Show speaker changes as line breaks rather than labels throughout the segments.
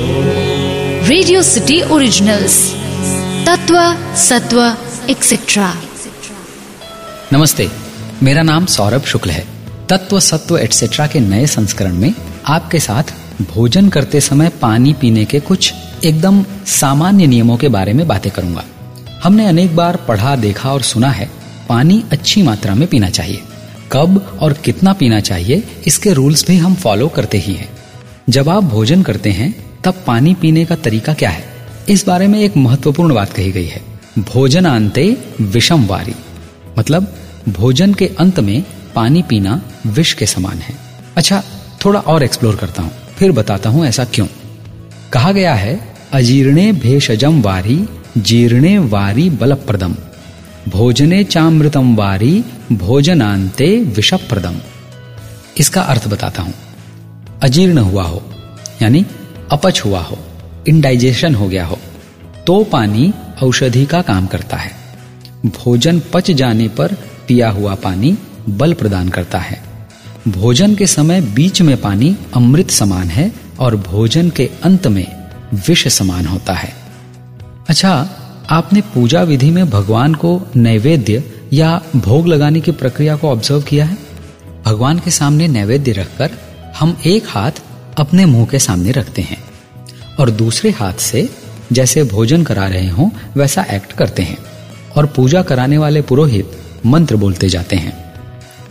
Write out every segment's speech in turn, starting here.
Radio city originals तत्व सत्व etcetera
नमस्ते, मेरा नाम सौरभ शुक्ल है। तत्व, सत्व एटसेट्रा के नए संस्करण में आपके साथ भोजन करते समय पानी पीने के कुछ एकदम सामान्य नियमों के बारे में बातें करूँगा। हमने अनेक बार पढ़ा, देखा और सुना है, पानी अच्छी मात्रा में पीना चाहिए। कब और कितना पीना चाहिए, इसके रूल्स भी हम फॉलो करते ही हैं। जब आप भोजन करते हैं तब पानी पीने का तरीका क्या है? इस बारे में एक महत्वपूर्ण बात कही गई है। भोजन आंते विषम वारी। मतलब भोजन के अंत में पानी पीना विष के समान है। अच्छा थोड़ा और एक्सप्लोर करता हूँ। फिर बताता हूँ ऐसा क्यों। कहा गया है, अजीर्णे भेषजम वारी, जीर्णे वारी बलप्रदम भोजने चामृतम वारी भोजनांते विषप्रदम इसका अर्थ बताता हूँ। अजीर्ण हुआ हो, यानी अपच हुआ हो इनडाइजेशन हो गया हो तो पानी औषधि का काम करता है। भोजन पच जाने पर पिया हुआ पानी बल प्रदान करता है। भोजन के समय बीच में पानी अमृत समान है और भोजन के अंत में विष समान होता है। अच्छा आपने पूजा विधि में भगवान को नैवेद्य या भोग लगाने की प्रक्रिया को ऑब्ज़र्व किया है? भगवान के सामने नैवेद्य रखकर हम एक हाथ अपने मुँह के सामने रखते हैं और दूसरे हाथ से जैसे भोजन करा रहे हों, वैसा एक्ट करते हैं और पूजा कराने वाले पुरोहित मंत्र बोलते जाते हैं।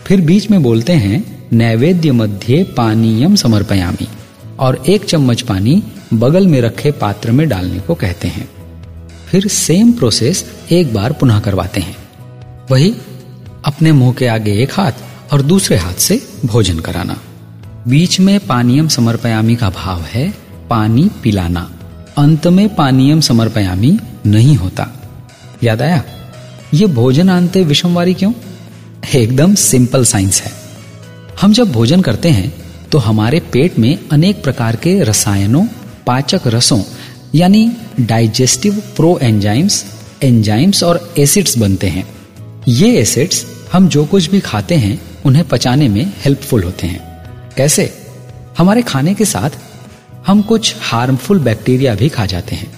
फिर बीच में बोलते हैं, नैवेद्य मध्य पानीयम समर्पयामी और एक चम्मच पानी बगल में रखे पात्र में डालने को कहते हैं। फिर सेम प्रोसेस एक बार पुनः करवाते हैं। वही अपने मुँह के आगे एक हाथ और दूसरे हाथ से भोजन कराना। बीच में पानीयम समर्पयामी का भाव है, पानी पिलाना। अंत में पानीयम समर्पयामी नहीं होता। याद आया? ये भोजन आंते विषमवारी क्यों? एकदम सिंपल साइंस है। हम जब भोजन करते हैं तो हमारे पेट में अनेक प्रकार के रसायनों, पाचक रसों, यानी डाइजेस्टिव प्रो एंजाइम्स एंजाइम्स और एसिड्स बनते हैं। ये एसिड्स हम जो कुछ भी खाते हैं, उन्हें पचाने में हेल्पफुल होते हैं। कैसे? हमारे खाने के साथ हम कुछ हार्मफुल बैक्टीरिया भी खा जाते हैं,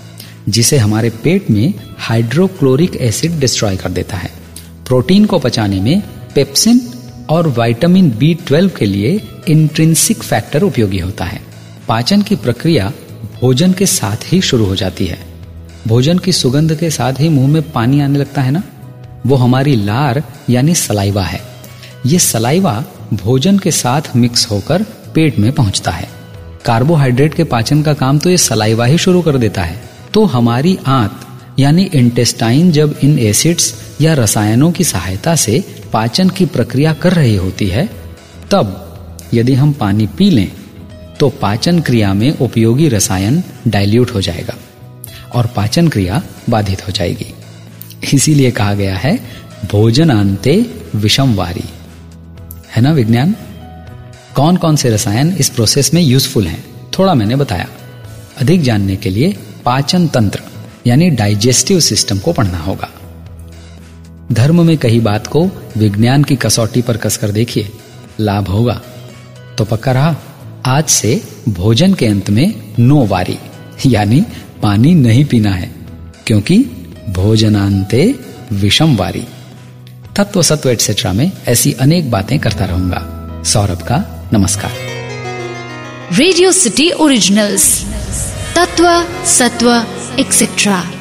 जिसे हमारे पेट में हाइड्रोक्लोरिक एसिड डिस्ट्रॉय कर देता है। प्रोटीन को पचाने में पेप्सिन और विटामिन बी ट्वेल्व के लिए इंट्रिंसिक फैक्टर उपयोगी होता है। पाचन की प्रक्रिया भोजन के साथ ही शुरू हो जाती है। भोजन की सुगंध के साथ ही मुँह में पानी आने लगता है ना? वो हमारी लार यानी सलाइवा है। ये सलाइवा भोजन के साथ मिक्स होकर पेट में पहुँचता है। कार्बोहाइड्रेट के पाचन का काम तो ये सलाइवा ही शुरू कर देता है। तो हमारी आंत, यानी इंटेस्टाइन, जब इन एसिड्स या रसायनों की सहायता से पाचन की प्रक्रिया कर रही होती है, तब यदि हम पानी पी लें तो पाचन क्रिया में उपयोगी रसायन डाइल्यूट हो जाएगा और पाचन क्रिया बाधित हो जाएगी। इसीलिए कहा गया है भोजन अंते विषमवारी। है ना विज्ञान? कौन कौन से रसायन इस प्रोसेस में यूजफुल हैं? थोड़ा मैंने बताया। अधिक जानने के लिए पाचन तंत्र, यानी डाइजेस्टिव सिस्टम को पढ़ना होगा। धर्म में कही बात को विज्ञान की कसौटी पर कसकर देखिए, लाभ होगा। तो पक्का रहा? आज से भोजन के अंत में नो वारी, यानी पानी नहीं पीना है, क्योंकि भोजनांते विषम वारी। तत्व सत्व एटसेट्रा में ऐसी अनेक बातें करता रहूँगा। सौरभ का नमस्कार।
रेडियो सिटी ओरिजिनल्स तत्व, सत्व एक्सेट्रा